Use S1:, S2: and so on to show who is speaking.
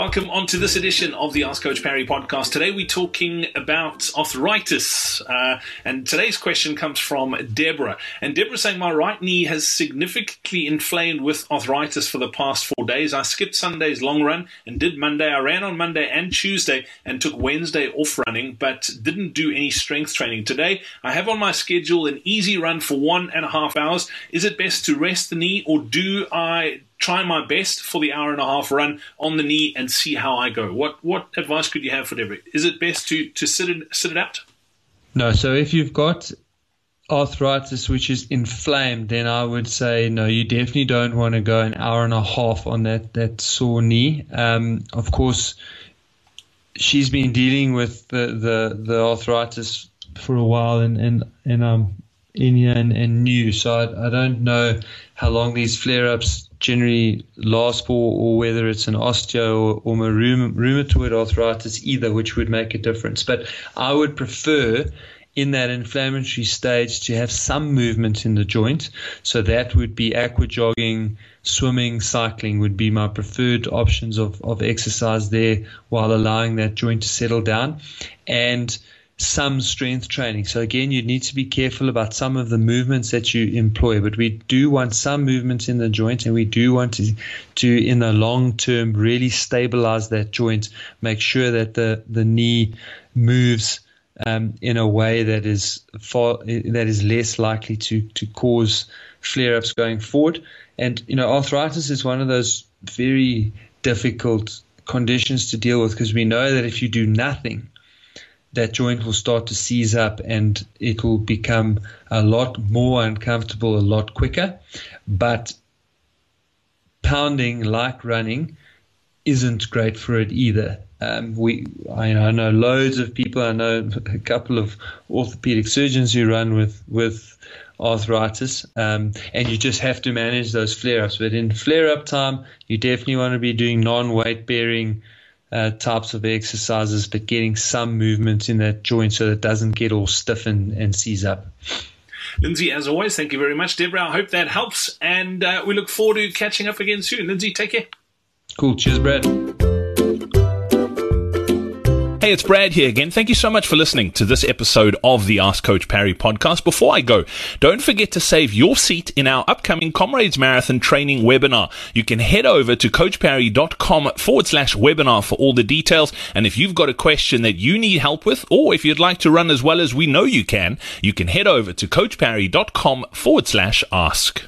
S1: Welcome on to this edition of the Ask Coach Parry podcast. Today we're talking about arthritis. Uh, and today's question comes from Deborah. And Deborah's saying, My right knee has significantly inflamed with arthritis for the past four days. I skipped Sunday's long run and did Monday. I ran on Monday and Tuesday and took Wednesday off running, but didn't do any strength training. Today I have on my schedule an easy run for one and a half hours. Is it best to rest the knee or do I try my best for the hour and a half run on the knee and see how I go. What what advice could you have for Deborah? Is it best to to sit it sit it out?
S2: No. So if you've got arthritis which is inflamed, then I would say no. You definitely don't want to go an hour and a half on that that sore knee. Um, of course, she's been dealing with the the, the arthritis for a while, and and and um in and, and new. So I, I don't know how long these flare ups generally last for, or whether it's an osteo or, or rheumatoid arthritis, either, which would make a difference. But I would prefer in that inflammatory stage to have some movement in the joint. So that would be aqua jogging, swimming, cycling would be my preferred options of, of exercise there while allowing that joint to settle down. And some strength training. So again, you need to be careful about some of the movements that you employ, but we do want some movement in the joint and we do want to, to in the long term, really stabilize that joint, make sure that the, the knee moves um, in a way that is far, that is less likely to, to cause flare ups going forward. And, you know, arthritis is one of those very difficult conditions to deal with because we know that if you do nothing, that joint will start to seize up and it will become a lot more uncomfortable a lot quicker. But pounding like running isn't great for it either. Um, we, I, I, know loads of people. I know a couple of orthopedic surgeons who run with with arthritis, um, and you just have to manage those flare ups. But in flare up time, you definitely want to be doing non weight bearing uh, types of exercises, but getting some movement in that joint so that it doesn't get all stiff and, and seize up.
S1: Lindsay, as always, thank you very much. Deborah, I hope that helps, and uh, we look forward to catching up again soon. Lindsay, take care.
S2: Cool. Cheers, Brad.
S1: Hey, it's Brad here again. Thank you so much for listening to this episode of the Ask Coach Parry podcast. Before I go, don't forget to save your seat in our upcoming Comrades Marathon training webinar. You can head over to coachparry.com forward slash webinar for all the details. And if you've got a question that you need help with, or if you'd like to run as well as we know you can, you can head over to coachparry.com forward slash ask.